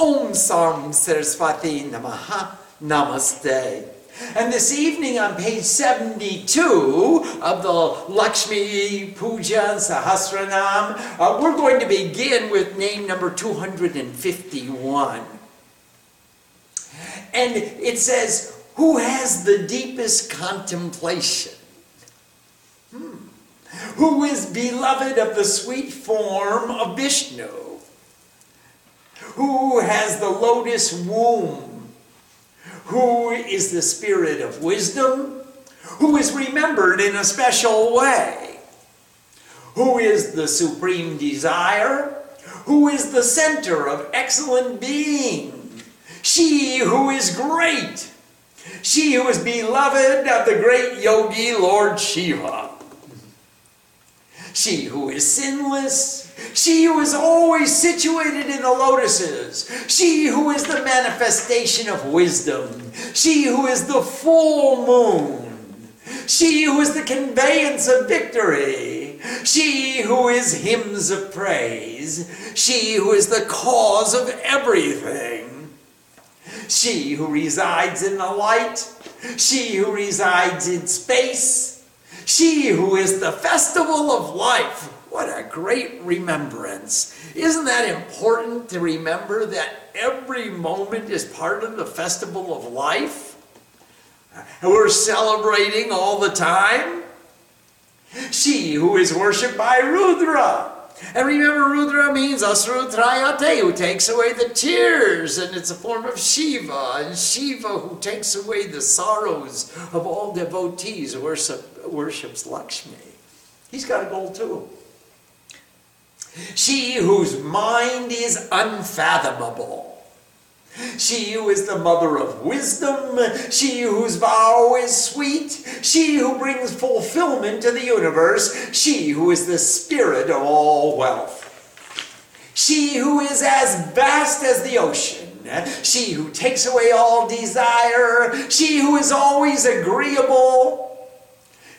Om Sam Saraswati Namaha Namaste. And this evening on page 72 of the Lakshmi Puja Sahasranam, uh, we're going to begin with name number 251. And it says, Who has the deepest contemplation? Hmm. Who is beloved of the sweet form of Vishnu? Who has the lotus womb? who is the spirit of wisdom, who is remembered in a special way, who is the supreme desire, who is the center of excellent being, she who is great, she who is beloved of the great yogi Lord Shiva, she who is sinless, she who is always situated in the lotuses. She who is the manifestation of wisdom. She who is the full moon. She who is the conveyance of victory. She who is hymns of praise. She who is the cause of everything. She who resides in the light. She who resides in space. She who is the festival of life what a great remembrance. Isn't that important to remember that every moment is part of the festival of life? We're celebrating all the time. She who is worshipped by Rudra. And remember, Rudra means Asrutrayate, who takes away the tears, and it's a form of Shiva. And Shiva, who takes away the sorrows of all devotees, who worship, worships Lakshmi. He's got a goal too. She whose mind is unfathomable. She who is the mother of wisdom, she whose vow is sweet, she who brings fulfillment to the universe, she who is the spirit of all wealth. She who is as vast as the ocean, she who takes away all desire, she who is always agreeable,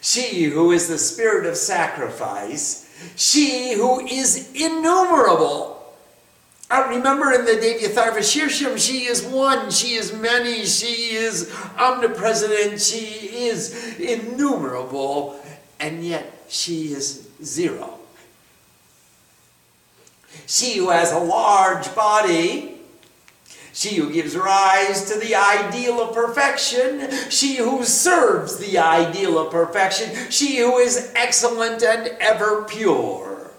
she who is the spirit of sacrifice, she who is innumerable. I remember in the Devyatharva Shirsham, she is one, she is many, she is omnipresent, she is innumerable, and yet she is zero. She who has a large body, she who gives rise to the ideal of perfection, she who serves the ideal of perfection, she who is excellent and ever pure,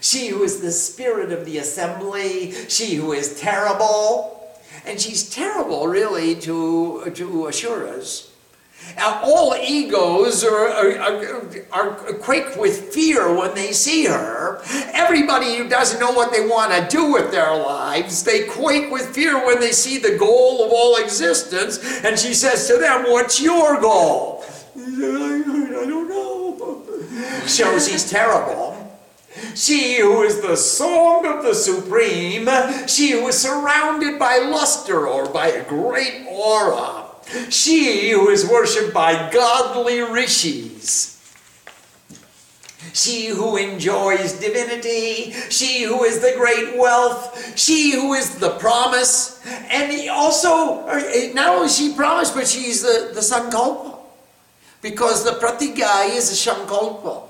she who is the spirit of the assembly, she who is terrible, and she's terrible really to, to Asuras now, all egos are, are, are, quake with fear when they see her. Everybody who doesn't know what they want to do with their lives, they quake with fear when they see the goal of all existence. And she says to them, What's your goal? I don't know. Shows he's terrible. She who is the song of the supreme, she who is surrounded by luster or by a great aura she who is worshipped by godly rishis. She who enjoys divinity, she who is the great wealth, she who is the promise, and also, uh, not only she promised, but she's the, the sankalpa. Because the pratigya is a sankalpa.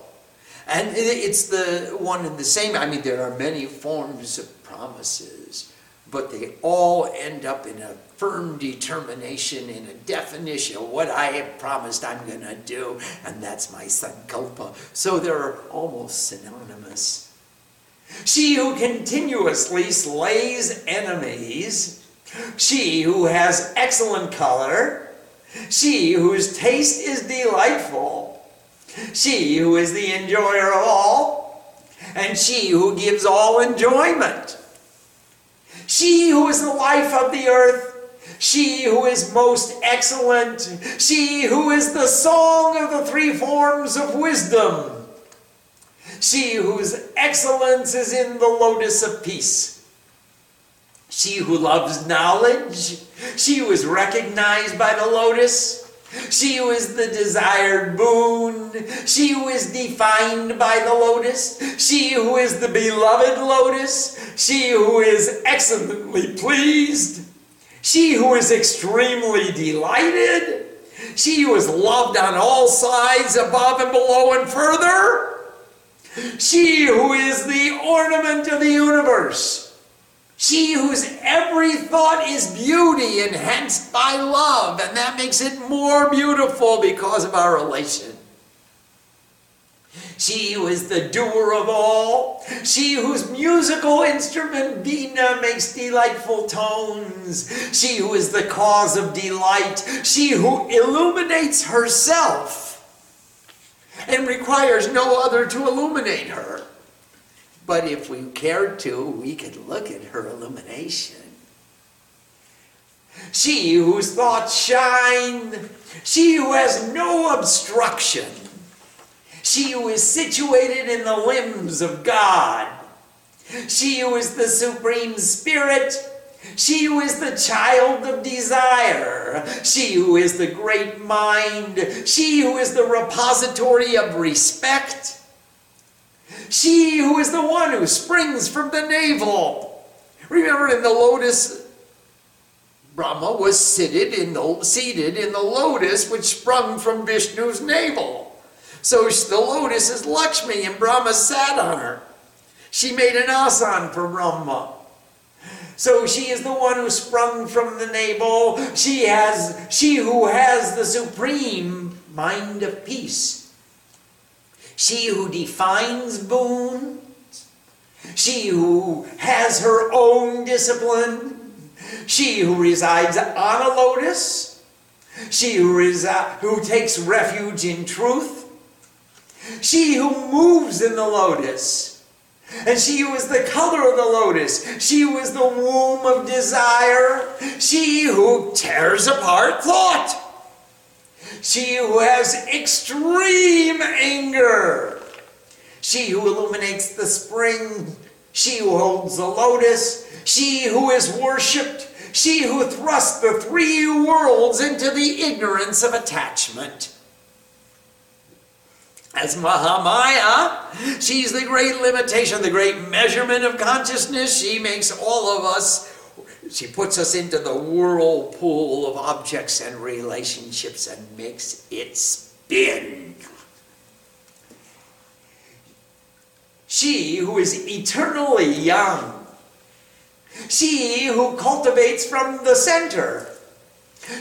And it's the one and the same. I mean, there are many forms of promises, but they all end up in a firm determination in a definition of what I have promised I'm going to do, and that's my sankalpa. So they're almost synonymous. She who continuously slays enemies, she who has excellent color, she whose taste is delightful, she who is the enjoyer of all, and she who gives all enjoyment. She who is the life of the earth, she who is most excellent, she who is the song of the three forms of wisdom, she whose excellence is in the lotus of peace, she who loves knowledge, she who is recognized by the lotus, she who is the desired boon, she who is defined by the lotus, she who is the beloved lotus, she who is excellently pleased, she who is extremely delighted, she who is loved on all sides, above and below and further, she who is the ornament of the universe. She whose every thought is beauty enhanced by love, and that makes it more beautiful because of our relation. She who is the doer of all, she whose musical instrument Veena makes delightful tones, she who is the cause of delight, she who illuminates herself and requires no other to illuminate her. But if we cared to, we could look at her illumination. She whose thoughts shine, she who has no obstruction, she who is situated in the limbs of God, she who is the Supreme Spirit, she who is the child of desire, she who is the great mind, she who is the repository of respect, she who is the one who springs from the navel. Remember in the lotus, Brahma was seated in the, seated in the lotus which sprung from Vishnu's navel. So the lotus is Lakshmi and Brahma sat on her. She made an asan for Brahma. So she is the one who sprung from the navel. She has she who has the supreme mind of peace. She who defines boons. She who has her own discipline. She who resides on a lotus. She who, resi- who takes refuge in truth. She who moves in the lotus. And she who is the color of the lotus, she who is the womb of desire, she who tears apart thought, she who has extreme anger, she who illuminates the spring, she who holds the lotus, she who is worshipped, she who thrusts the three worlds into the ignorance of attachment as Mahamaya. She's the great limitation, the great measurement of consciousness. She makes all of us, she puts us into the whirlpool of objects and relationships and makes it spin. She who is eternally young. She who cultivates from the center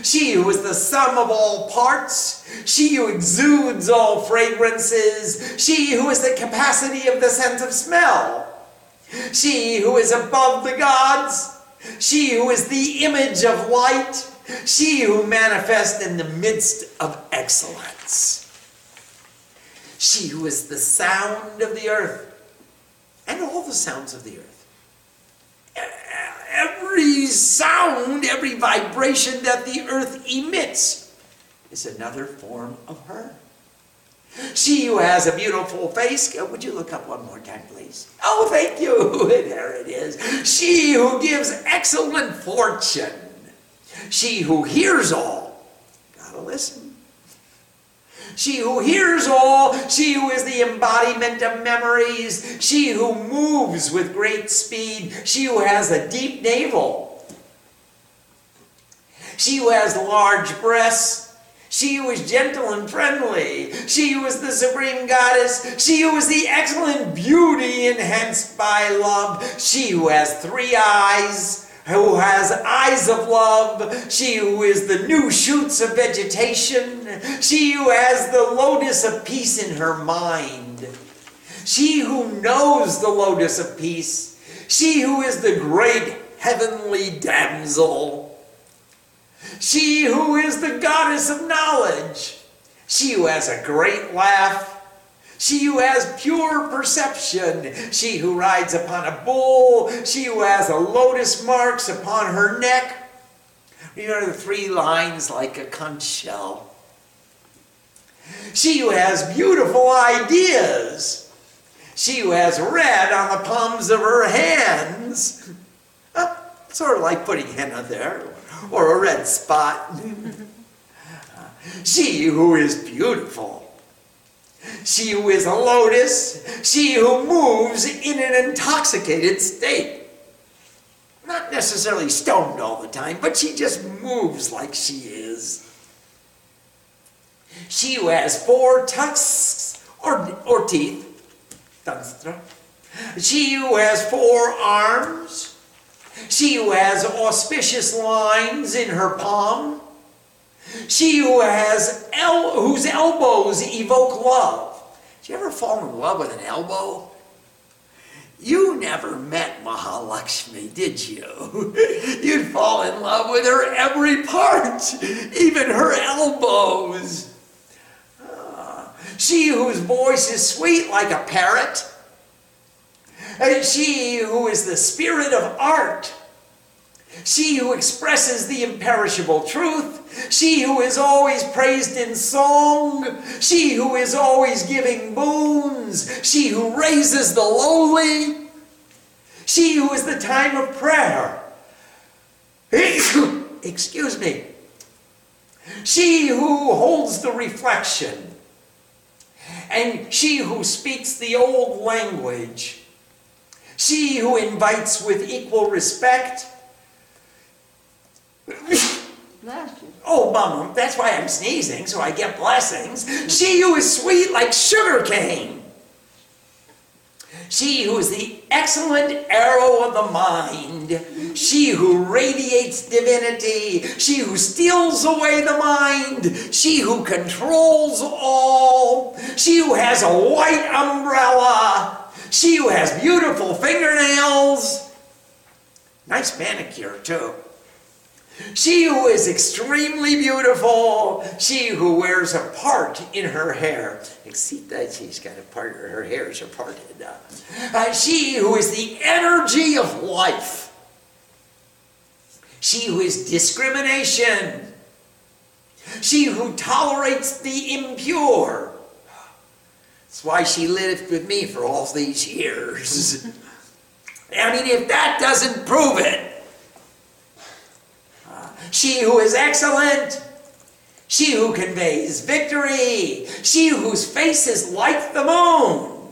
she who is the sum of all parts, she who exudes all fragrances, she who is the capacity of the sense of smell, she who is above the gods, she who is the image of light, she who manifests in the midst of excellence, she who is the sound of the earth and all the sounds of the earth every sound, every vibration that the earth emits is another form of her. She who has a beautiful face, would you look up one more time, please? Oh, thank you. There it is. She who gives excellent fortune. She who hears all. Gotta listen. She who hears all, she who is the embodiment of memories, she who moves with great speed, she who has a deep navel, she who has large breasts, she who is gentle and friendly, she who is the supreme goddess, she who is the excellent beauty enhanced by love, she who has three eyes, who has eyes of love, she who is the new shoots of vegetation, she who has the lotus of peace in her mind, she who knows the lotus of peace, she who is the great heavenly damsel, she who is the goddess of knowledge, she who has a great laugh, she who has pure perception, she who rides upon a bull, she who has lotus marks upon her neck. You know the three lines like a conch shell. She who has beautiful ideas. She who has red on the palms of her hands. Uh, sort of like putting henna there, or a red spot. she who is beautiful she who is a lotus, she who moves in an intoxicated state. not necessarily stoned all the time, but she just moves like she is. She who has four tusks or, or teeth, Dunstra. She who has four arms. She who has auspicious lines in her palm. She who has el- whose elbows evoke love. Did you ever fall in love with an elbow? You never met Mahalakshmi, did you? You'd fall in love with her every part, even her elbows. Ah, she whose voice is sweet like a parrot. And she who is the spirit of art. She who expresses the imperishable truth. She who is always praised in song. She who is always giving boons. She who raises the lowly. She who is the time of prayer. Excuse me. She who holds the reflection. And she who speaks the old language. She who invites with equal respect Oh, Mama, that's why I'm sneezing, so I get blessings. She who is sweet like sugar cane. She who is the excellent arrow of the mind. She who radiates divinity. She who steals away the mind. She who controls all. She who has a white umbrella. She who has beautiful fingernails. Nice manicure, too. She who is extremely beautiful, she who wears a part in her hair. See that she's got a part, her hair is parted. Uh, she who is the energy of life. She who is discrimination. She who tolerates the impure. That's why she lived with me for all these years. I mean, if that doesn't prove it, she who is excellent, she who conveys victory, she whose face is like the moon,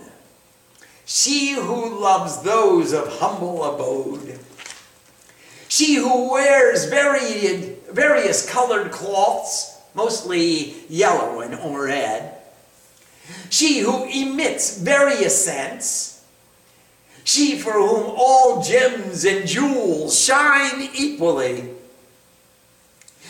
she who loves those of humble abode, she who wears varied, various colored cloths, mostly yellow and red, she who emits various scents, she for whom all gems and jewels shine equally,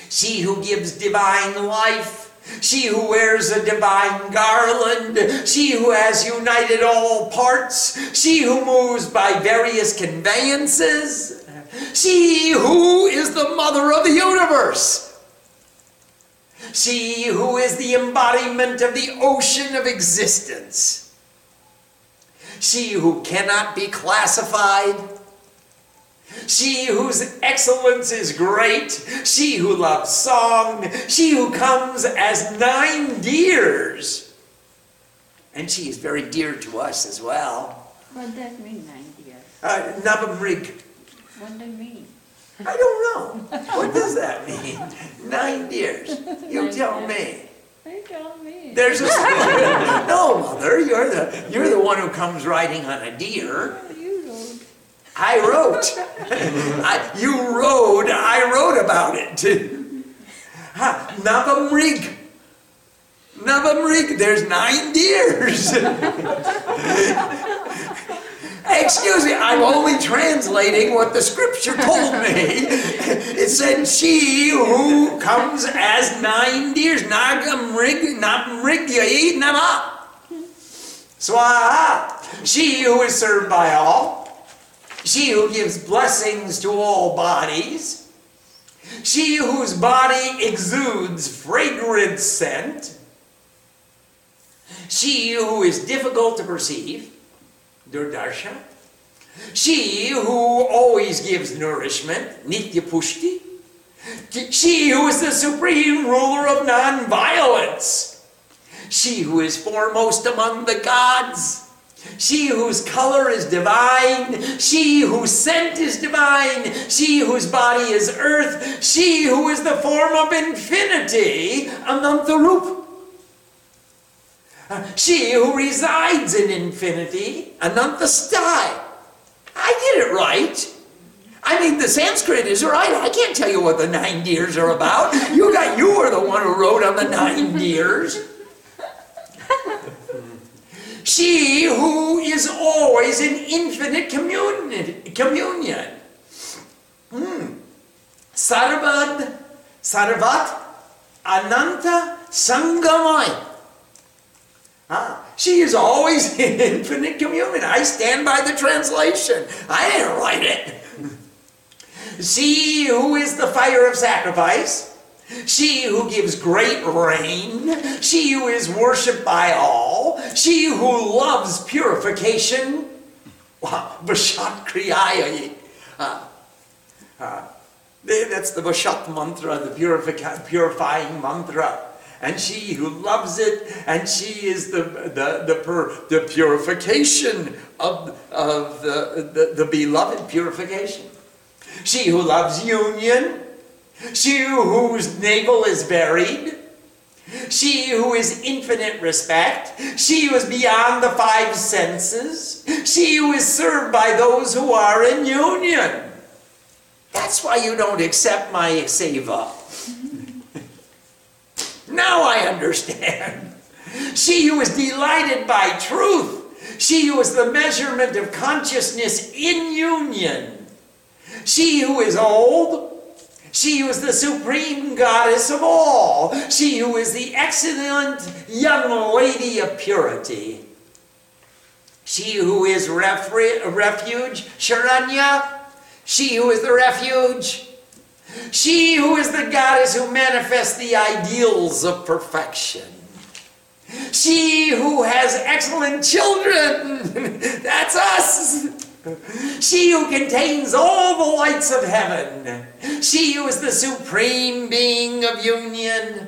she who gives divine life, she who wears a divine garland, she who has united all parts, she who moves by various conveyances, she who is the mother of the universe, she who is the embodiment of the ocean of existence, she who cannot be classified, she whose excellence is great, she who loves song, she who comes as nine deers. And she is very dear to us as well. What does mean, nine dear? Uh. What do you mean? I don't know. What does that mean? Nine deers. You Nine tell deers. me. You tell me. There's a no, mother. You're the you're the one who comes riding on a deer. You. I wrote. I, you wrote, I wrote about it. Ha, Navamrig. Navamrig. There's nine deers. Excuse me, I'm only translating what the scripture told me. It said, She who comes as nine deers, Nagamrig, Namrig, Yai, Nama. Swaha. She who is served by all. She who gives blessings to all bodies. She whose body exudes fragrant scent. She who is difficult to perceive. Durdarsha. She who always gives nourishment, Nitya Pushti. She who is the supreme ruler of non-violence. She who is foremost among the gods. She whose color is divine. She whose scent is divine. She whose body is earth. She who is the form of infinity, Anantarup. Uh, She who resides in infinity, Ananta Stai. I did it right. I mean, the Sanskrit is right. I can't tell you what the nine deers are about. You got you were the one who wrote on the nine deers. She who is always in infinite communion. communion. Hmm. Sarvad, Sarvat, Ananta Sangamai. Ah, she is always in infinite communion. I stand by the translation. I didn't write it. She who is the fire of sacrifice, she who gives great rain, she who is worshipped by all, she who loves purification. Vashat Kriyaya. Uh, uh, that's the Vashat mantra, the purifying mantra. And she who loves it, and she is the, the, the, per, the purification of, of the, the, the beloved purification. She who loves union, she whose navel is buried, she who is infinite respect, she who is beyond the five senses, she who is served by those who are in union. That's why you don't accept my seva. now I understand. She who is delighted by truth, she who is the measurement of consciousness in union, she who is old, she who is the supreme goddess of all, she who is the excellent young lady of purity, she who is refuge, Sharanya, she who is the refuge, she who is the goddess who manifests the ideals of perfection. She who has excellent children, that's us. She who contains all the lights of heaven. She who is the supreme being of union.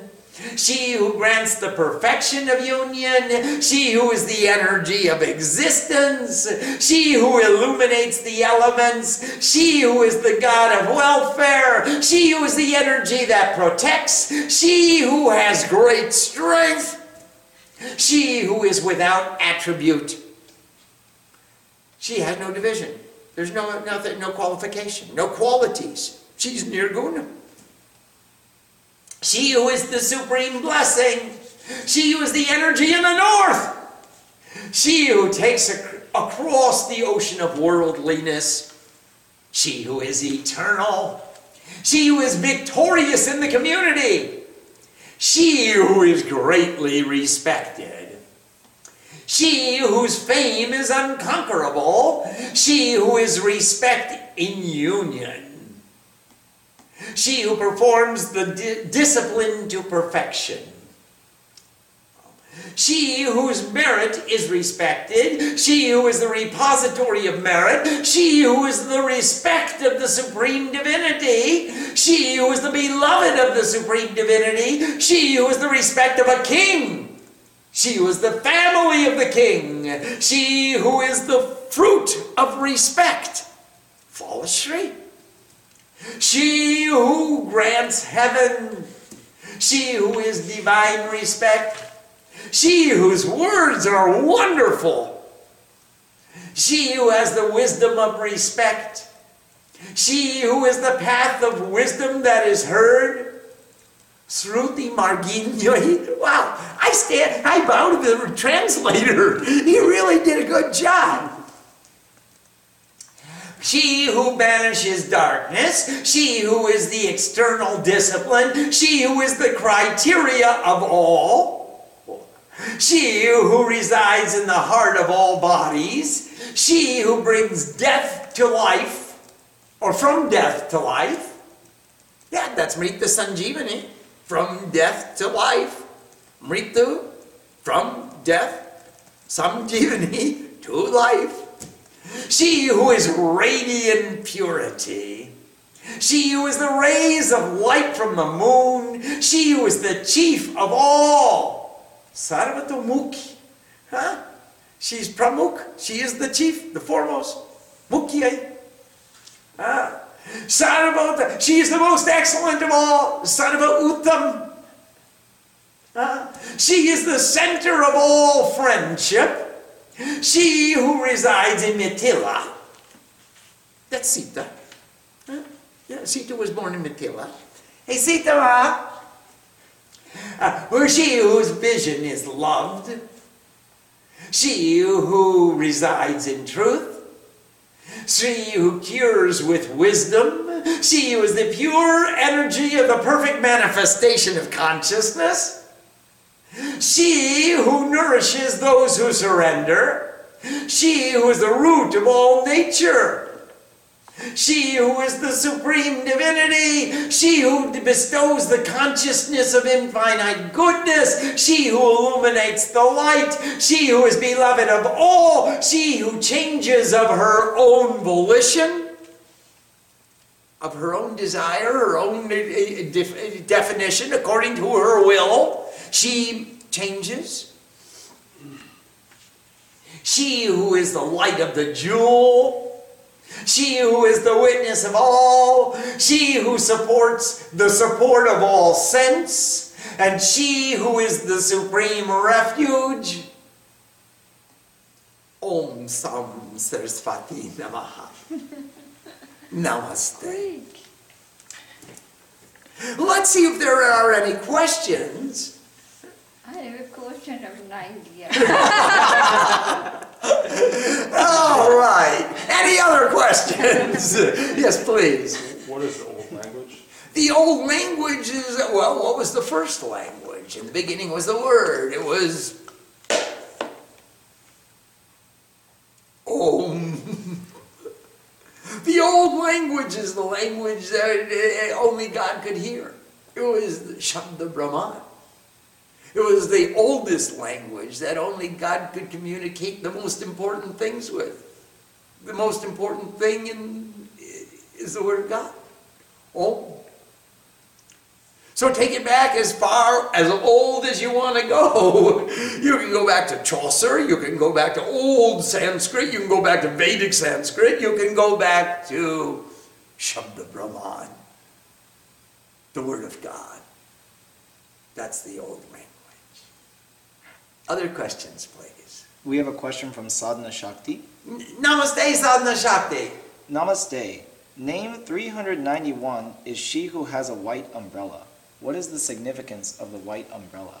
She who grants the perfection of union. She who is the energy of existence. She who illuminates the elements. She who is the God of welfare. She who is the energy that protects. She who has great strength. She who is without attribute. She has no division. There's no nothing, no qualification, no qualities. She's nirguna. She who is the supreme blessing. She who is the energy in the north. She who takes ac- across the ocean of worldliness. She who is eternal. She who is victorious in the community. She who is greatly respected. She whose fame is unconquerable. She who is respect in union. She who performs the di- discipline to perfection. She whose merit is respected, she who is the repository of merit, she who is the respect of the supreme divinity, she who is the beloved of the supreme divinity, she who is the respect of a king, she was the family of the king, she who is the fruit of respect. Fall Shri. She who grants heaven, she who is divine respect, she whose words are wonderful, she who has the wisdom of respect, she who is the path of wisdom that is heard. Sruti Marginyo. Wow, I stand, I bow to the translator. He really did a good job. She who banishes darkness, she who is the external discipline, she who is the criteria of all, she who resides in the heart of all bodies, she who brings death to life, or from death to life. Yeah, that's Mrita Sanjeevani, from death to life. Mritu, from death, Sanjeevani, to life. She who is radiant purity. She who is the rays of light from the moon. She who is the chief of all. Sarvatomukhi. Huh? She's Pramukh. She is the chief, the foremost. Mukhya. Huh? Sarvata. She is the most excellent of all. Sarva Uttam. Huh? She is the center of all friendship. She who resides in Mithila, that's Sita. Yeah, Sita was born in Mithila. Hey, Sita. Uh, she whose vision is loved, she who resides in truth, she who cures with wisdom, she who is the pure energy of the perfect manifestation of consciousness, she who nourishes those who surrender, she who is the root of all nature. She who is the supreme divinity, she who bestows the consciousness of infinite goodness, she who illuminates the light, she who is beloved of all, she who changes of her own volition, of her own desire, her own uh, uh, def- definition, according to her will, she changes. She who is the light of the jewel, she who is the witness of all, she who supports the support of all sense, and she who is the supreme refuge. Om Sam Saraswati Namaha. Namaste. Great. Let's see if there are any questions. I have a question of 90 years. All right. Any other questions? yes, please. What is the old language? The old language is, well, what was the first language? In the beginning was the word. It was Om. The old language is the language that uh, only God could hear. It was the Shabda Brahman. It was the oldest language that only God could communicate the most important things with. The most important thing in, is the Word of God. Om. So take it back as far, as old as you want to go. You can go back to Chaucer, you can go back to old Sanskrit, you can go back to Vedic Sanskrit, you can go back to Shabda Brahman, the Word of God. That's the old language. Other questions, please. We have a question from Sadhana Shakti. Namaste, Sadhana Shakti. Namaste. Name 391 is she who has a white umbrella. What is the significance of the white umbrella?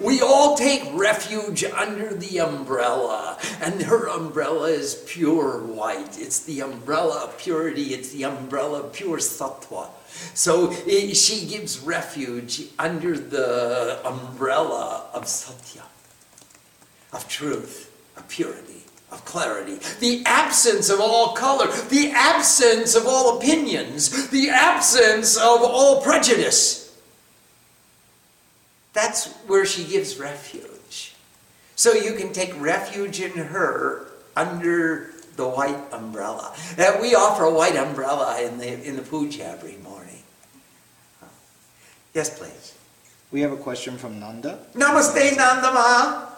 We all take refuge under the umbrella, and her umbrella is pure white. It's the umbrella of purity, it's the umbrella of pure sattva. So eh, she gives refuge under the umbrella of satya, of truth, of purity, of clarity, the absence of all color, the absence of all opinions, the absence of all prejudice. That's where she gives refuge. So you can take refuge in her under the white umbrella. Uh, we offer a white umbrella in the, in the puja every morning. Yes, please. We have a question from Nanda. Namaste, Nandama.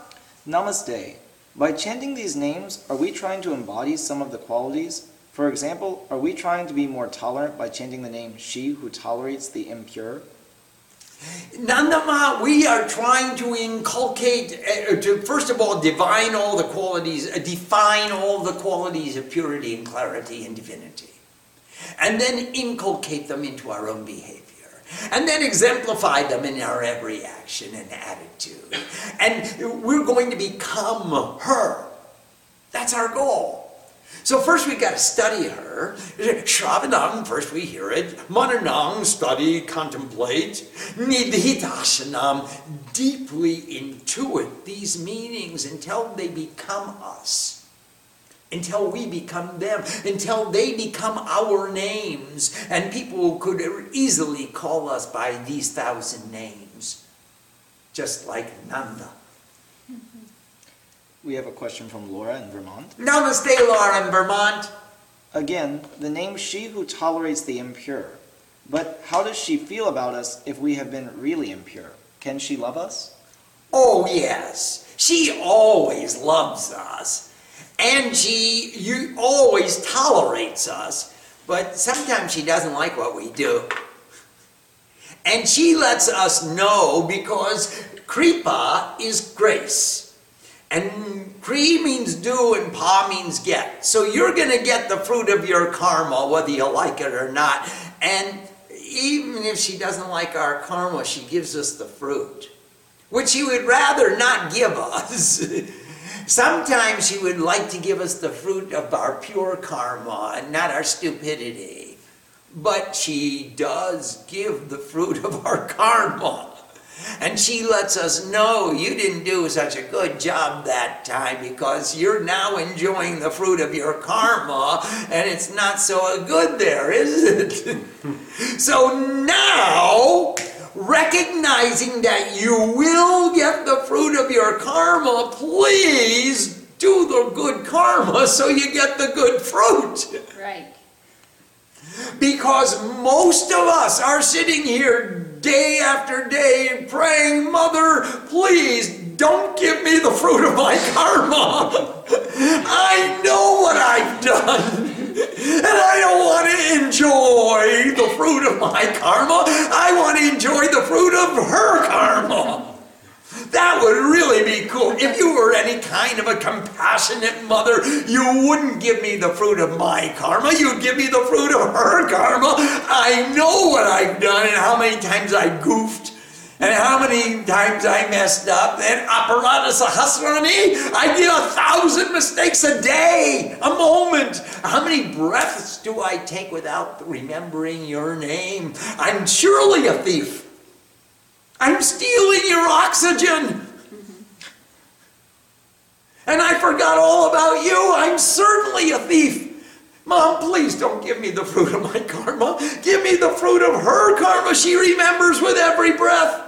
Namaste. By chanting these names, are we trying to embody some of the qualities? For example, are we trying to be more tolerant by chanting the name she who tolerates the impure? Nandama, we are trying to inculcate, uh, to first of all divine all the qualities, uh, define all the qualities of purity and clarity and divinity, and then inculcate them into our own behavior, and then exemplify them in our every action and attitude. And we're going to become her. That's our goal. So first we've got to study her. Shravanam, first we hear it. Mananam, study, contemplate. Nididhyasanam, deeply intuit these meanings until they become us. Until we become them. Until they become our names. And people could easily call us by these thousand names. Just like Nanda. We have a question from Laura in Vermont. Namaste, Laura in Vermont. Again, the name she who tolerates the impure. But how does she feel about us if we have been really impure? Can she love us? Oh, yes. She always loves us. And she you, always tolerates us. But sometimes she doesn't like what we do. And she lets us know because Kripa is grace. And Kri means do and Pa means get. So you're going to get the fruit of your karma whether you like it or not. And even if she doesn't like our karma, she gives us the fruit, which she would rather not give us. Sometimes she would like to give us the fruit of our pure karma and not our stupidity. But she does give the fruit of our karma. And she lets us know you didn't do such a good job that time because you're now enjoying the fruit of your karma and it's not so good there, is it? so now, recognizing that you will get the fruit of your karma, please do the good karma so you get the good fruit. Right. Because most of us are sitting here day after day praying, Mother, please don't give me the fruit of my karma. I know what I've done. And I don't want to enjoy the fruit of my karma. I want to enjoy the fruit of her karma. That would really be cool. If you were any kind of a compassionate mother, you wouldn't give me the fruit of my karma. You'd give me the fruit of her karma. I know what I've done and how many times I goofed and how many times I messed up. And aparadha sahasrani, I did a thousand mistakes a day, a moment. How many breaths do I take without remembering your name? I'm surely a thief. I'm stealing your oxygen. And I forgot all about you. I'm certainly a thief. Mom, please don't give me the fruit of my karma. Give me the fruit of her karma. She remembers with every breath.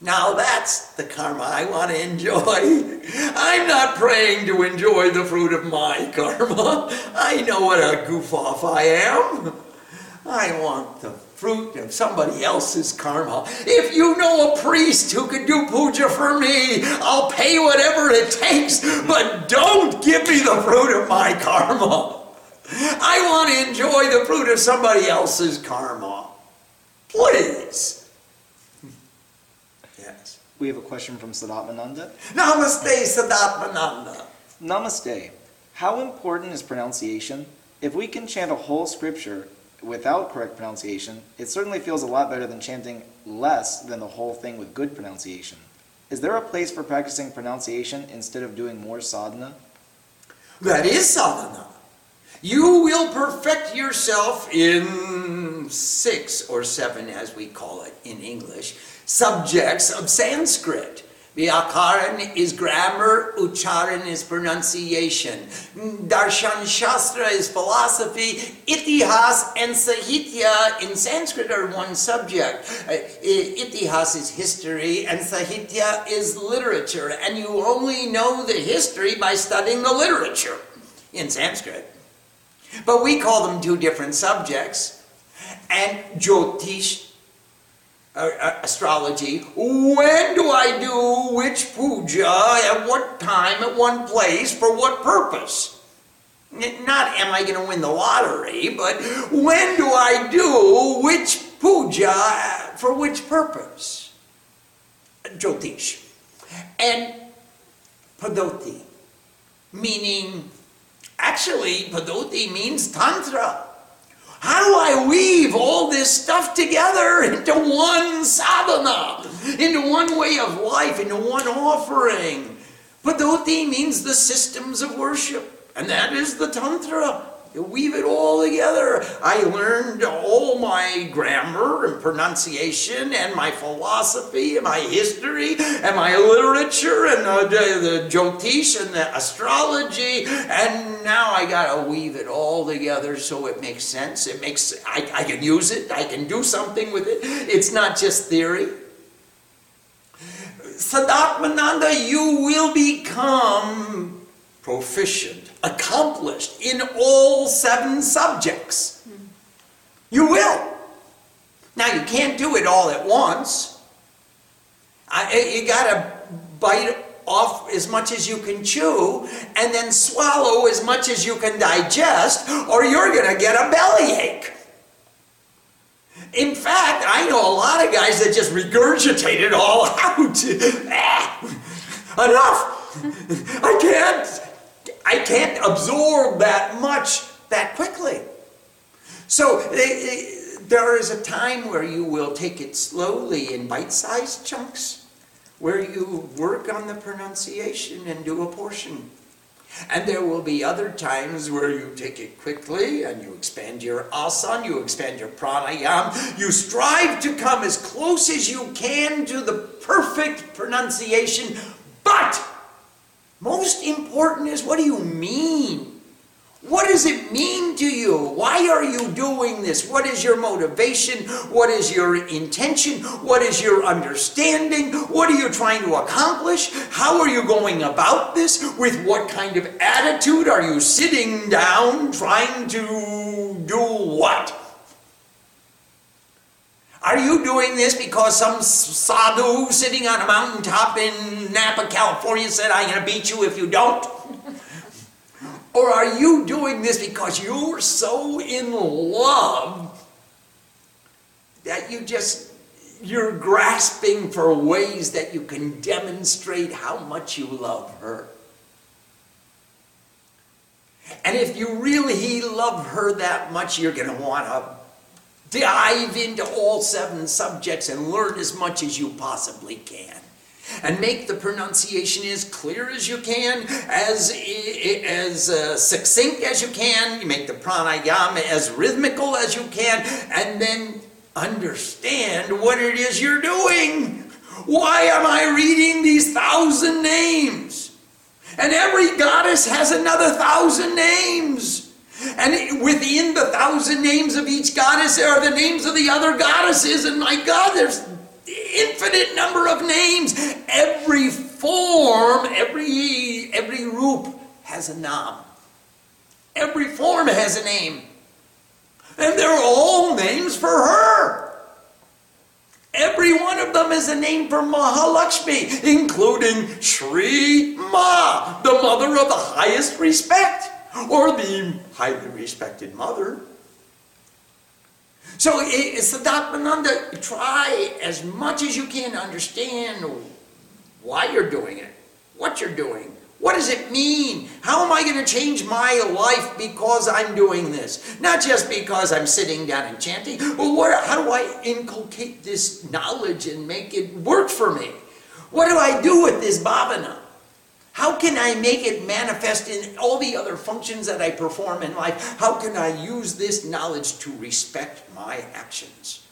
Now that's the karma I want to enjoy. I'm not praying to enjoy the fruit of my karma. I know what a goof off I am. I want the fruit of somebody else's karma. If you know a priest who could do puja for me, I'll pay whatever it takes, but don't give me the fruit of my karma. I want to enjoy the fruit of somebody else's karma. Please. We have a question from Sadatmananda. Namaste, Sadatmananda. Namaste. How important is pronunciation? If we can chant a whole scripture without correct pronunciation, it certainly feels a lot better than chanting less than the whole thing with good pronunciation. Is there a place for practicing pronunciation instead of doing more sadhana? That is sadhana. You will perfect yourself in six or seven, as we call it in English, subjects of Sanskrit. Vyakaran is grammar, Ucharan is pronunciation. Darshan Shastra is philosophy, Itihas and Sahitya in Sanskrit are one subject. Uh, Itihas is history and Sahitya is literature, and you only know the history by studying the literature in Sanskrit. But we call them two different subjects. And Jyotish astrology. When do I do which puja, at what time, at one place, for what purpose? Not am I going to win the lottery, but when do I do which puja for which purpose? Jyotish. And Paddhati, meaning, actually, Paddhati means Tantra. How do I weave all this stuff together into one sadhana, into one way of life, into one offering? Paddhati means the systems of worship, and that is the Tantra. You weave it all together. I learned all my grammar and pronunciation and my philosophy and my history and my literature and the, the, the Jyotish and the astrology and now I gotta weave it all together so it makes sense. It makes I, I can use it, I can do something with it. It's not just theory. Sadatmananda, you will become proficient accomplished in all seven subjects. You will. Now, you can't do it all at once. I, eh, you got to bite off as much as you can chew and then swallow as much as you can digest, or you're going to get a bellyache. In fact, I know a lot of guys that just regurgitate it all out. Eh, enough! I can't. I can't absorb that much that quickly. So eh, eh, there is a time where you will take it slowly in bite-sized chunks, where you work on the pronunciation and do a portion. And there will be other times where you take it quickly and you expand your asan, you expand your pranayam, you strive to come as close as you can to the perfect pronunciation, most important is what do you mean? What does it mean to you? Why are you doing this? What is your motivation? What is your intention? What is your understanding? What are you trying to accomplish? How are you going about this? With what kind of attitude are you sitting down trying to do what? Are you doing this because some sadhu sitting on a mountaintop in Napa, California said, I'm going to beat you if you don't? Or are you doing this because you're so in love that you just, you're grasping for ways that you can demonstrate how much you love her? And if you really love her that much, you're going to want to dive into all seven subjects and learn as much as you possibly can and make the pronunciation as clear as you can, as, as uh, succinct as you can. You make the pranayama as rhythmical as you can, and then understand what it is you're doing. Why am I reading these thousand names? And every goddess has another thousand names. And within the thousand names of each goddess, there are the names of the other goddesses. And my God, there's infinite number of names. Every form, every, every roop has a nam. Every form has a name. And they're all names for her. Every one of them is a name for Mahalakshmi, including Sri Ma, the mother of the highest respect, or the highly respected mother. So Sadatmananda, try as much as you can to understand why you're doing it, what you're doing. What does it mean? How am I going to change my life because I'm doing this? Not just because I'm sitting down and chanting, but how do I inculcate this knowledge and make it work for me? What do I do with this bhavana? How can I make it manifest in all the other functions that I perform in life? How can I use this knowledge to respect my actions?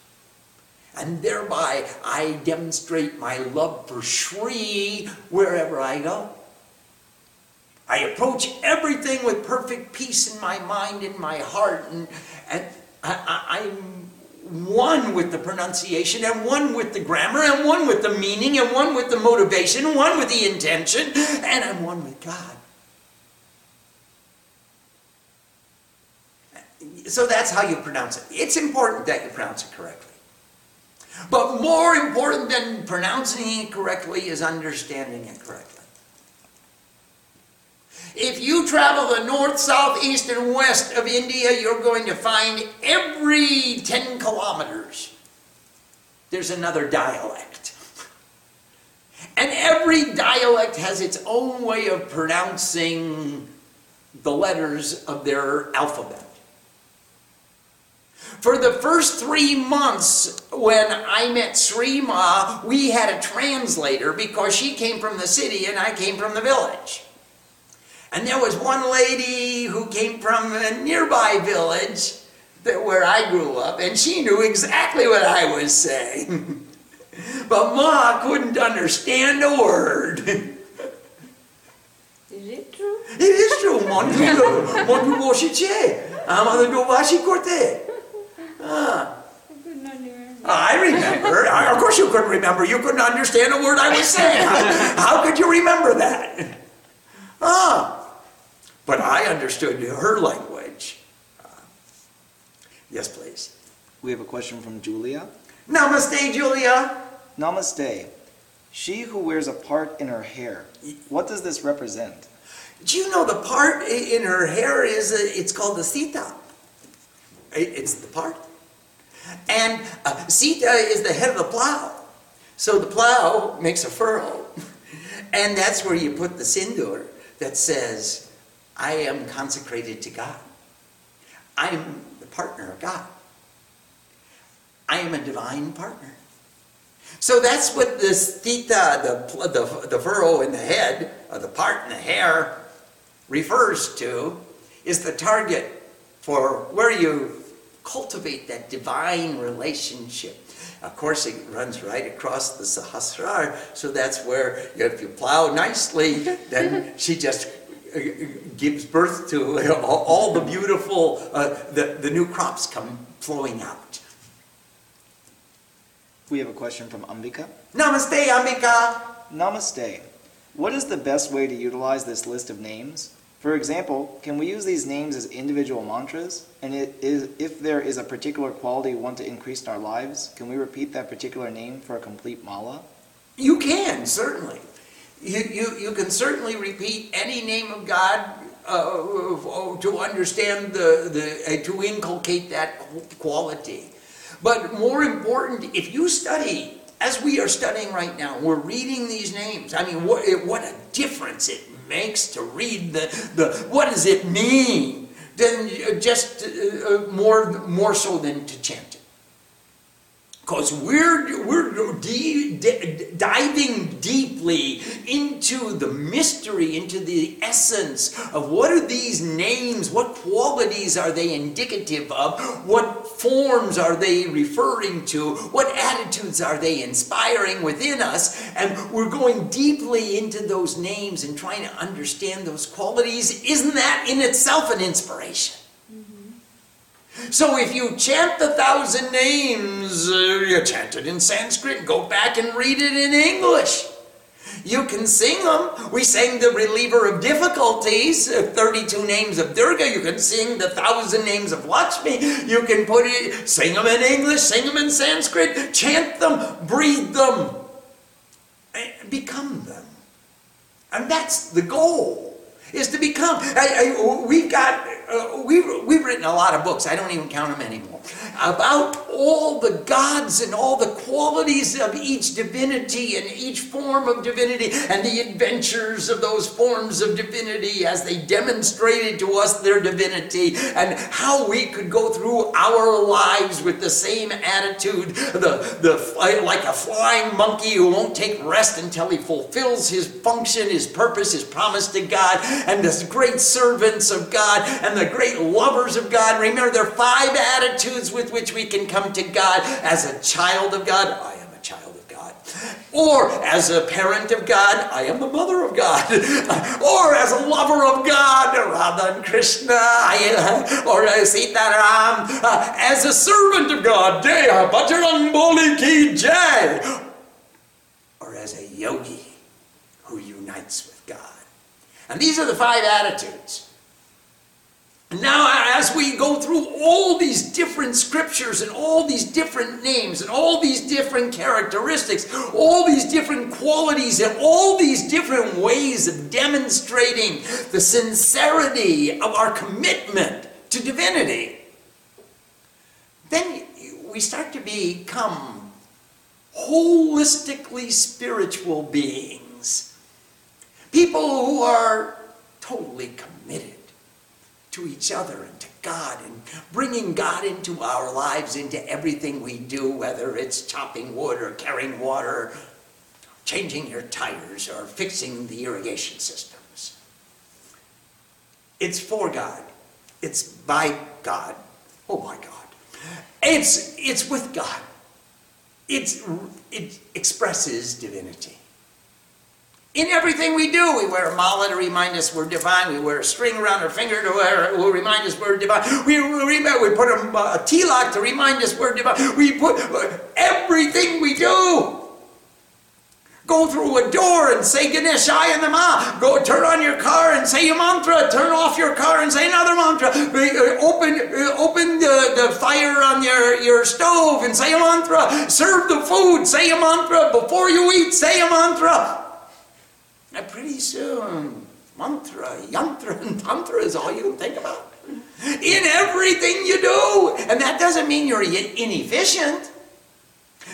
And thereby I demonstrate my love for Shri wherever I go. I approach everything with perfect peace in my mind, in my heart, and, and I, am one with the pronunciation, and one with the grammar, and one with the meaning, and one with the motivation, and one with the intention, and I'm one with God. So that's how you pronounce it. It's important that you pronounce it correctly. But more important than pronouncing it correctly is understanding it correctly. If you travel the north, south, east, and west of India, you're going to find every 10 kilometers there's another dialect. And every dialect has its own way of pronouncing the letters of their alphabet. For the first three months when I met Sri Ma, we had a translator because she came from the city and I came from the village. And there was one lady who came from a nearby village that, where I grew up, and she knew exactly what I was saying. but Ma couldn't understand a word. Is it true? It is true. Montu montu boshiche. Amadu dobashi korte. Ah. I remember. I remember. Of course you couldn't remember. You couldn't understand a word I was saying. How, how could you remember that? Ah. But I understood her language. Uh, yes, please. We have a question from Julia. Namaste, Julia. Namaste. She who wears a part in her hair. What does this represent? Do you know the part in her hair is, a, it's called the sita. It's the part. And uh, sita is the head of the plow. So the plow makes a furrow. And that's where you put the sindur that says, I am consecrated to God. I'm the partner of God. I am a divine partner. So that's what this theta, the, the, the furrow in the head, or the part in the hair, refers to, is the target for where you cultivate that divine relationship. Of course, it runs right across the Sahasrar, so that's where if you plow nicely, then she just uh, gives birth to all all the beautiful, uh, the, the new crops come flowing out. We have a question from Ambika. Namaste, Ambika. Namaste. What is the best way to utilize this list of names? For example, can we use these names as individual mantras? And if there is a particular quality we want to increase in our lives, can we repeat that particular name for a complete mala? You can, certainly. You, you, you can certainly repeat any name of God uh, to understand the, the uh, to inculcate that quality. But more important, if you study, as we are studying right now, we're reading these names. I mean, what, what a difference it makes to read the, the what does it mean? Then just uh, uh, more, more so than to chant it. Because we're, we're diving deeply into the mystery, into the essence of what are these names, what qualities are they indicative of, what forms are they referring to, what attitudes are they inspiring within us, and we're going deeply into those names and trying to understand those qualities. Isn't that in itself an inspiration? So if you chant the thousand names, uh, you chant it in Sanskrit, go back and read it in English. You can sing them. We sang the reliever of difficulties, uh, 32 names of Durga. You can sing the thousand names of Lakshmi. You can put it, sing them in English, sing them in Sanskrit, chant them, breathe them, become them. And that's the goal, is to become. I, I, we've got uh, we've, we've written a lot of books, I don't even count them anymore, about all the gods and all the qualities of each divinity and each form of divinity and the adventures of those forms of divinity as they demonstrated to us their divinity and how we could go through our lives with the same attitude, the, the, like a flying monkey who won't take rest until he fulfills his function, his purpose, his promise to God, and the great servants of God and the great lovers of God. Remember, there are five attitudes with which we can come to God as a child of God. I am a child of God. Or as a parent of God, I am the mother of God. or as a lover of God, Radha and Krishna, or Sita Ram, uh, as a servant of God, Jaya Bajrang Boli Ki Jai. Or as a yogi who unites with God. And these are the five attitudes. Now, as we go through all these different scriptures and all these different names and all these different characteristics, all these different qualities and all these different ways of demonstrating the sincerity of our commitment to divinity, then we start to become holistically spiritual beings. People who are totally committed to each other and to God and bringing God into our lives, into everything we do, whether it's chopping wood or carrying water, changing your tires or fixing the irrigation systems. It's for God. It's by God. Oh my God. It's, it's with God. It's, it expresses divinity. In everything we do, we wear a mala to remind us we're divine. We wear a string around our finger to, wear, to remind us we're divine. We, we, we put a, a tilak to remind us we're divine. We put everything we do. Go through a door and say Ganeshaya Nama. Go turn on your car and say a mantra. Turn off your car and say another mantra. Uh, open uh, open the, the fire on your, your stove and say a mantra. Serve the food. Say a mantra. Before you eat, say a mantra. And pretty soon, mantra, yantra, and tantra is all you can think about. In everything you do. And that doesn't mean you're inefficient.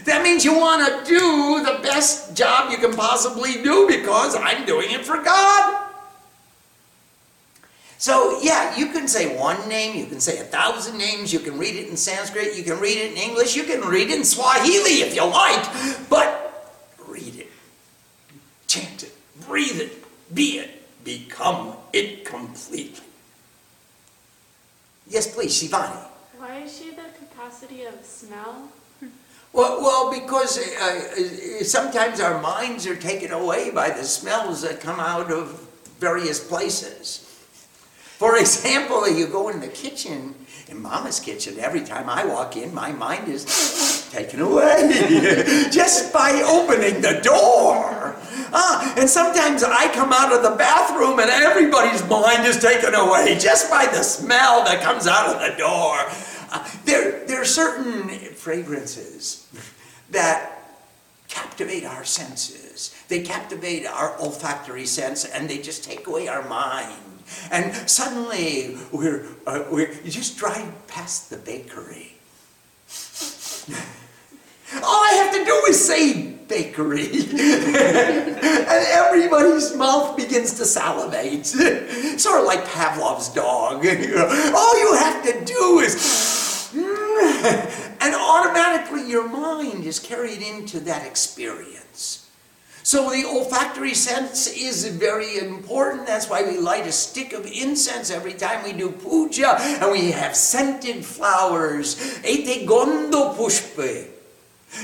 That means you want to do the best job you can possibly do because I'm doing it for God. So yeah, you can say one name, you can say a thousand names, you can read it in Sanskrit, you can read it in English, you can read it in Swahili if you like, but read it, chant it, breathe it, be it, become it completely. Yes, please, Shivani. Why is she the capacity of smell? Well, well because uh, uh, sometimes our minds are taken away by the smells that come out of various places. For example, you go in the kitchen, in Mama's kitchen, every time I walk in, my mind is taken away just by opening the door. Ah, and sometimes I come out of the bathroom and everybody's mind is taken away just by the smell that comes out of the door. Uh, there, there are certain fragrances that captivate our senses. They captivate our olfactory sense and they just take away our mind. And suddenly we're, uh, we're you just drive past the bakery. All I have to do is say bakery. and everybody's mouth begins to salivate. sort of like Pavlov's dog. All you have to do is. and automatically your mind is carried into that experience. So the olfactory sense is very important. That's why we light a stick of incense every time we do puja, and we have scented flowers. Ete gondo pushpe.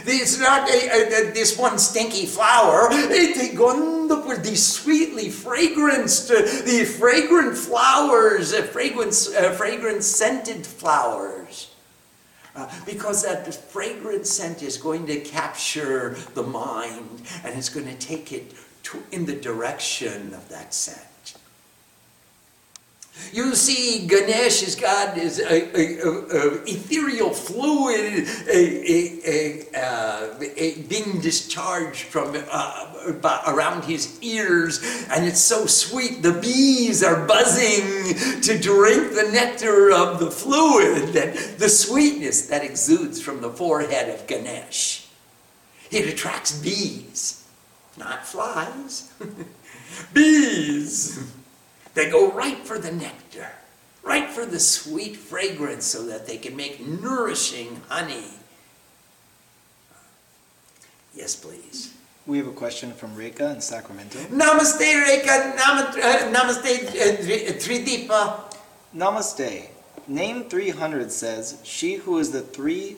It's not a, a, a, this one stinky flower. Ete gondo pushpe. These sweetly fragranced, the fragrant flowers, fragrance, uh, fragrant scented flowers. Uh, because that fragrant scent is going to capture the mind and it's going to take it to, in the direction of that scent. You see, Ganesh has got his a, a, a, ethereal fluid uh, being discharged from uh, around his ears, and it's so sweet. The bees are buzzing to drink the nectar of the fluid, that the sweetness that exudes from the forehead of Ganesh. It attracts bees, not flies. bees. They go right for the nectar, right for the sweet fragrance so that they can make nourishing honey. Yes, please. We have a question from Reka in Sacramento. Namaste, Reka. Uh, namaste, uh, Tridipa. Namaste. Name 300 says, She who is the three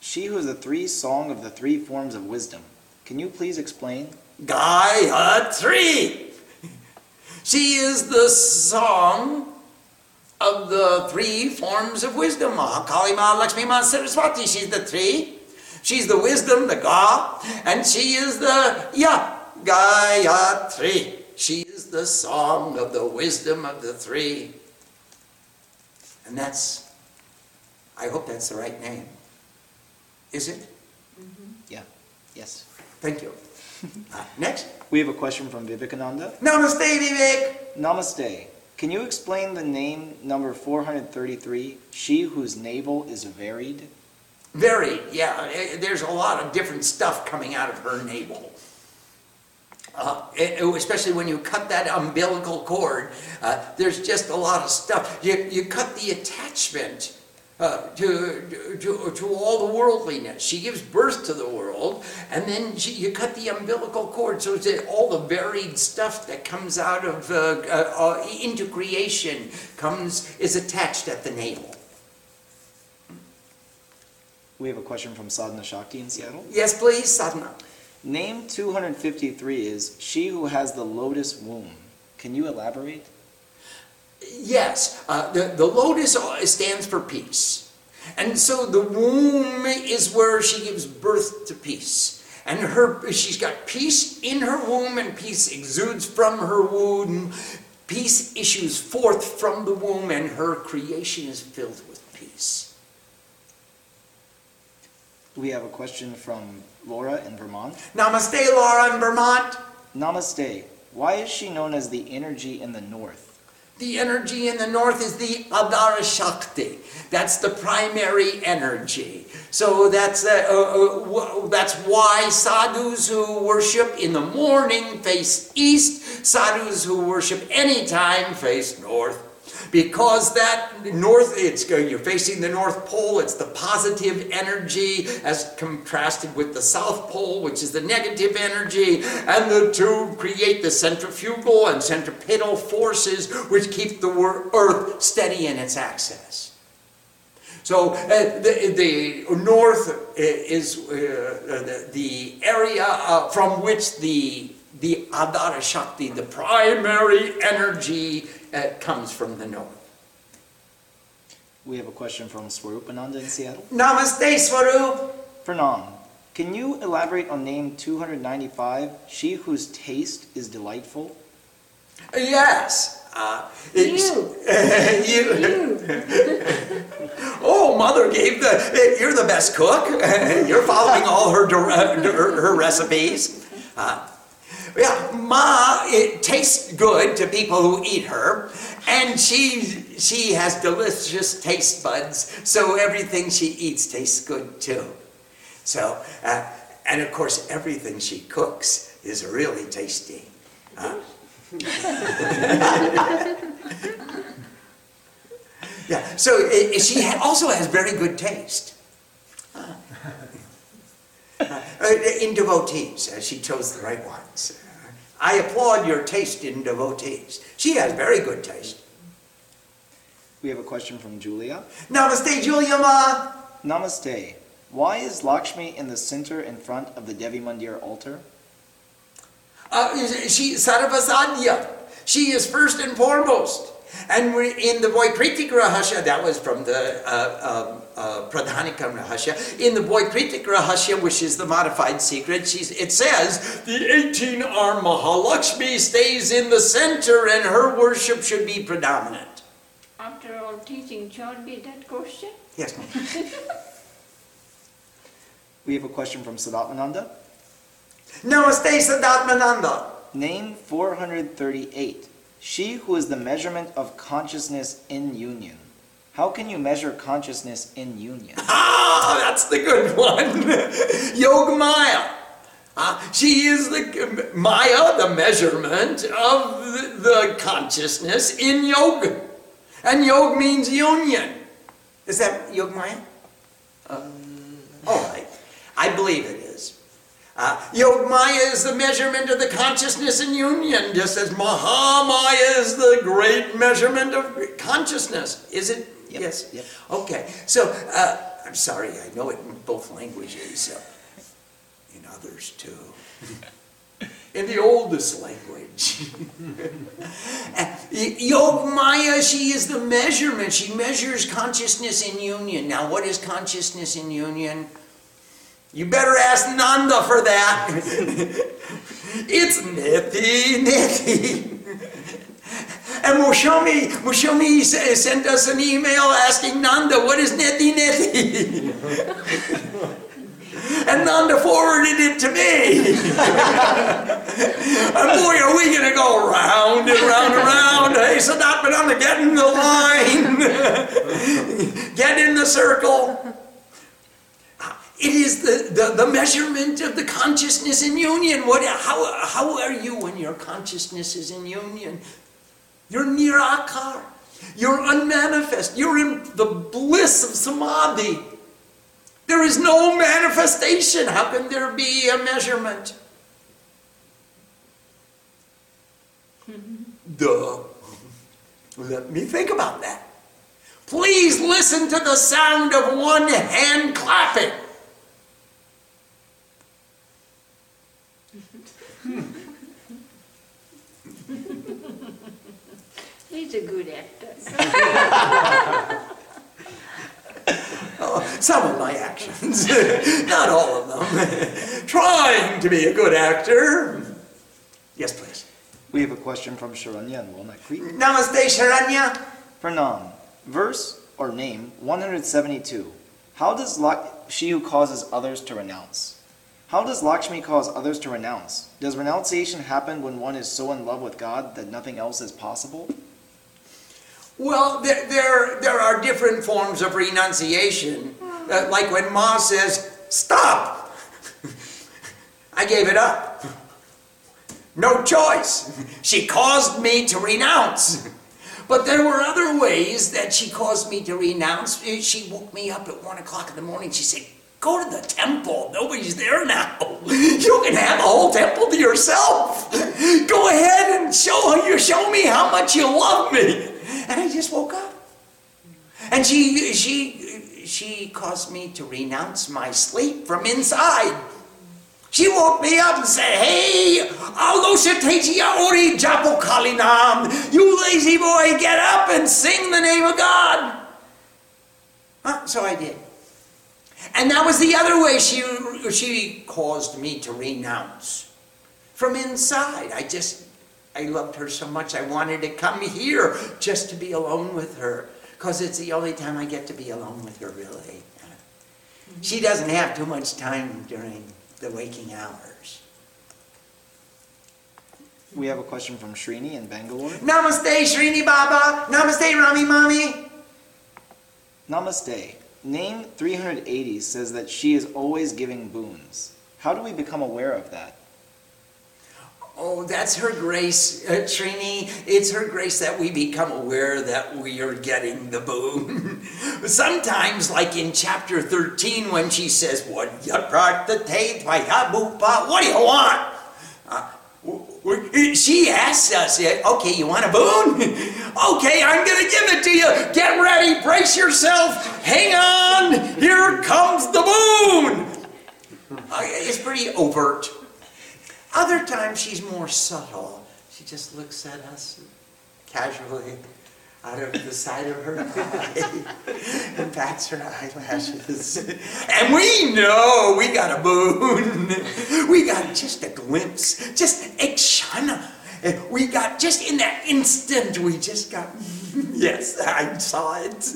she who is the three song of the three forms of wisdom. Can you please explain? Gayatri. She is the song of the three forms of wisdom. Kali Ma, Lakshmi Ma, Saraswati. She's the three. She's the wisdom, the Ga, and she is the Ya, Gayatri. She is the song of the wisdom of the three. And that's, I hope that's the right name. Is it? Mm-hmm. Yeah. Yes. Thank you. Uh, next. We have a question from Vivekananda. Namaste, Vivek. Namaste. Can you explain the name number 433, she whose navel is varied? Varied, yeah. Eh, There's a lot of different stuff coming out of her navel. Uh, eh, especially when you cut that umbilical cord, uh, there's just a lot of stuff. You, you cut the attachment uh, to, to, to all the worldliness. She gives birth to the world, and then she, you cut the umbilical cord, so that all the varied stuff that comes out of uh, uh, uh, into creation comes is attached at the navel. We have a question from Sadhana Shakti in Seattle. Yes, please, Sadhana. Name 253 is she who has the lotus womb. Can you elaborate? Yes, uh, the, the lotus stands for peace. And so the womb is where she gives birth to peace. And her, she's got peace in her womb, and peace exudes from her womb. Peace issues forth from the womb, and her creation is filled with peace. We have a question from Laura in Vermont. Namaste, Laura in Vermont. Namaste. Why is she known as the energy in the north? The energy in the north is the Adara Shakti. That's the primary energy. So that's, uh, uh, uh, that's why sadhus who worship in the morning face east, sadhus who worship anytime face north. Because that north, it's you're facing the North Pole, it's the positive energy as contrasted with the South Pole, which is the negative energy, and the two create the centrifugal and centripetal forces which keep the Earth steady in its axis. So uh, the, the north is uh, the, the area uh, from which the the Adara Shakti, the primary energy, uh, comes from the north. We have a question from Swarupananda in Seattle. Namaste, Swarup. Pranam, can you elaborate on name 295, she whose taste is delightful? Yes. Uh, it's- You. you. oh, mother gave the. You're the best cook. You're following all her uh, her, her recipes. Uh, yeah, Ma, it tastes good to people who eat her, and she she has delicious taste buds, so everything she eats tastes good too. So, uh, and of course, everything she cooks is really tasty. Uh, yeah, so i- she also has very good taste. Uh, in devotees, uh, she chose the right ones. I applaud your taste in devotees. She has very good taste. We have a question from Julia. Namaste, Julia Ma. Namaste. Why is Lakshmi in the center in front of the Devi Mandir altar? Uh, she Sarvasadya. She is first and foremost. And in the Voikritik Rahasya, that was from the uh, um, uh, Pradhanika Rahasya, in the Voikritik Rahasya, which is the modified secret, she's, it says, the 18 arm Mahalakshmi stays in the center and her worship should be predominant. After all teaching, showed me that question. Yes, ma'am. We have a question from Sadatmananda. Namaste Sadatmananda. Name 438. She who is the measurement of consciousness in union. How can you measure consciousness in union? Ah, that's the good one. Yoga Maya. Ah, she is the Maya, the measurement of the, the consciousness in yoga. And yoga means union. Is that Yoga Maya? all right. I believe it is. Uh, Yoga Maya is the measurement of the consciousness in union, just as Mahamaya is the great measurement of consciousness. Is it? Yep, Yes. yep. Okay. So, uh, I'm sorry, I know it in both languages, uh, in others too. in the oldest language. Yog Maya, she is the measurement. She measures consciousness in union. Now, what is consciousness in union? You better ask Nanda for that. it's neti, neti. And Mushomi, Mushomi sent us an email asking Nanda, what is neti, neti? and Nanda forwarded it to me. and boy, are we going to go round and round and round. Hey, Sadat Nanda, get in the line. get in the circle. It is the, the, the measurement of the consciousness in union. What, how, how are you when your consciousness is in union? You're nirakar. You're unmanifest. You're in the bliss of samadhi. There is no manifestation. How can there be a measurement? Duh. Let me think about that. Please listen to the sound of one hand clapping. He's a good actor. Oh, some of my actions, not all of them. Trying to be a good actor. Yes, please. We have a question from Sharanya in Walnut Creek. Namaste, Sharanya. Pranam. Verse or name 172. How does Lak- she who causes others to renounce? How does Lakshmi cause others to renounce? Does renunciation happen when one is so in love with God that nothing else is possible? Well, there, there, there are different forms of renunciation. Uh, like when Ma says, Stop! I gave it up. No choice. She caused me to renounce. But there were other ways that she caused me to renounce. She woke me up at one o'clock in the morning. She said, Go to the temple. Nobody's there now. You can have the whole temple to yourself. Go ahead and show you show me how much you love me. And I just woke up. And she she she caused me to renounce my sleep from inside. She woke me up and said, Hey, Ori Japo Kalinam, you lazy boy, get up and sing the name of God. Huh? So I did. And that was the other way she, she caused me to renounce. From inside. I just, I loved her so much. I wanted to come here just to be alone with her. Because it's the only time I get to be alone with her, really. Mm-hmm. She doesn't have too much time during the waking hours. We have a question from Srini in Bangalore. Namaste, Srini Baba. Namaste, Rami Mami. Namaste. Name 380 says that she is always giving boons. How do we become aware of that? Oh, that's her grace, uh, Srini. It's her grace that we become aware that we are getting the boon. Sometimes, like in chapter 13, when she says, What you brought the tape, what do you want? Uh, she asks us, Okay, you want a boon? okay, I'm going to give it to you. Get ready, brace yourself, hang on, here comes the boon. Uh, it's pretty overt. Other times she's more subtle. She just looks at us casually out of the side of her eye and bats her eyelashes. And we know we got a boon. We got just a glimpse, just a kshana. We got just in that instant, we just got, yes, I saw it.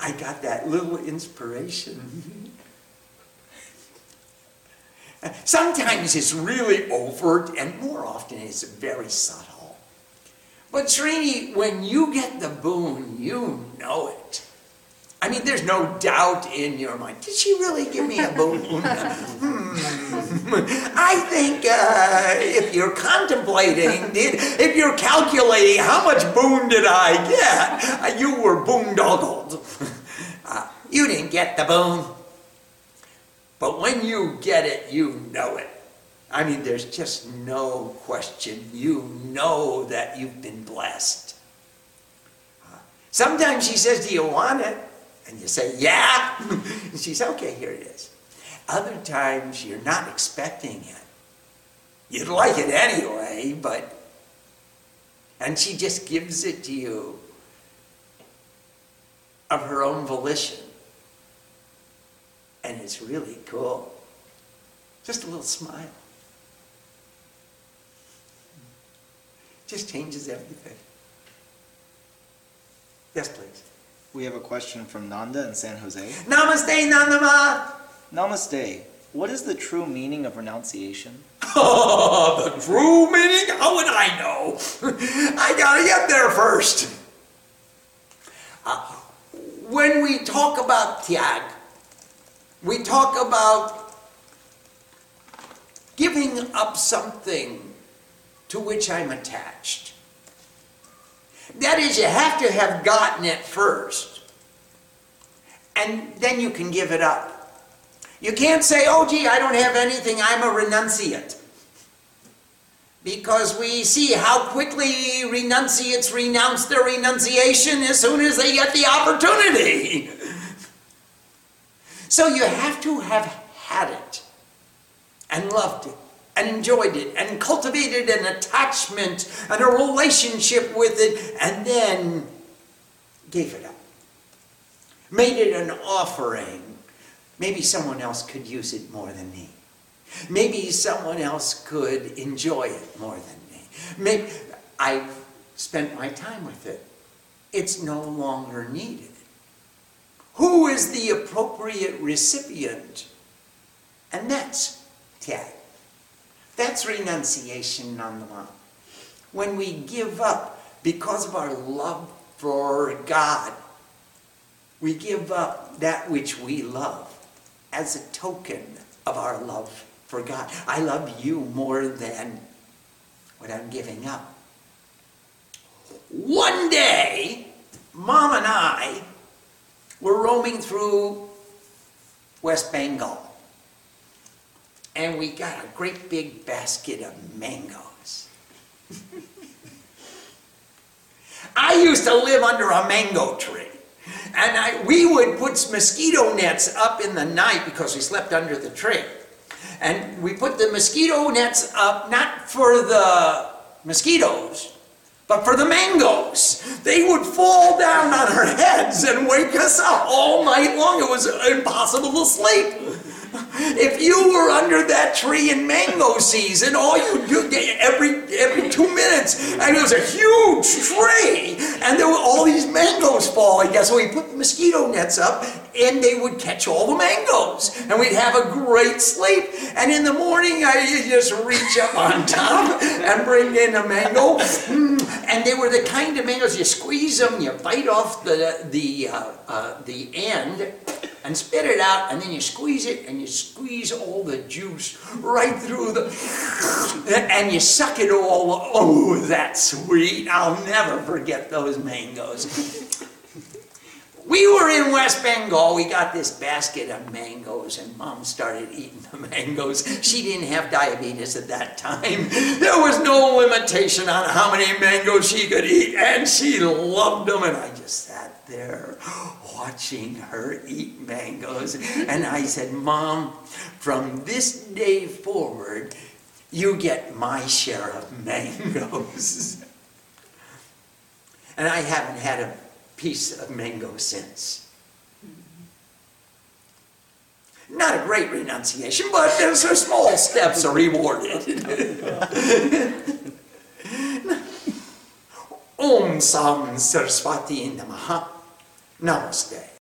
I got that little inspiration. Sometimes it's really overt, and more often it's very subtle. But Srini, when you get the boon, you know it. I mean, there's no doubt in your mind. Did she really give me a boon? hmm. I think uh, if you're contemplating, if you're calculating how much boon did I get, uh, you were boondoggled. Uh, you didn't get the boon. But when you get it, you know it. I mean, there's just no question. You know that you've been blessed. Sometimes she says, Do you want it? And you say, Yeah. and she says, Okay, here it is. Other times you're not expecting it. You'd like it anyway, but. And she just gives it to you of her own volition. And it's really cool. Just a little smile. Just changes everything. Yes, please. We have a question from Nanda in San Jose. Namaste, Nandama. Namaste. What is the true meaning of renunciation? Oh, the true meaning? How would I know? I gotta get there first. Uh, when we talk about tyag, we talk about giving up something to which I'm attached. That is, you have to have gotten it first, and then you can give it up. You can't say, oh, gee, I don't have anything, I'm a renunciate. Because we see how quickly renunciates renounce their renunciation as soon as they get the opportunity. So you have to have had it and loved it and enjoyed it and cultivated an attachment and a relationship with it and then gave it up. Made it an offering. Maybe someone else could use it more than me. Maybe someone else could enjoy it more than me. Maybe I've spent my time with it. It's no longer needed. Who is the appropriate recipient? And that's tyag. That's renunciation on the mount. When we give up because of our love for God, we give up that which we love as a token of our love for God. I love you more than what I'm giving up. One day, Mom and I were roaming through West Bengal. And we got a great big basket of mangoes. I used to live under a mango tree. And I, we would put mosquito nets up in the night because we slept under the tree. And we put the mosquito nets up not for the mosquitoes, but for the mangoes. They would fall down on our heads and wake us up all night long. It was impossible to sleep. If you were under that tree in mango season, all you do every every two minutes, and it was a huge tree, and there were all these mangoes falling. So we put mosquito nets up, and they would catch all the mangoes, and we'd have a great sleep. And in the morning, I just reach up on top and bring in a mango, Mm, and they were the kind of mangoes you squeeze them, you bite off the the uh, uh, the end and spit it out, and then you squeeze it, and you squeeze all the juice right through the, and you suck it all. Oh, that's sweet! I'll never forget those mangoes. We were in West Bengal. We got this basket of mangoes, and Mom started eating the mangoes. She didn't have diabetes at that time. There was no limitation on how many mangoes she could eat, and she loved them. And I just sat there watching her eat mangoes. And I said, Mom, from this day forward, you get my share of mangoes. And I haven't had a piece of mango since. Not a great renunciation, but there's some small steps are rewarded. Om Sam Saraswati Namaha. Namaste.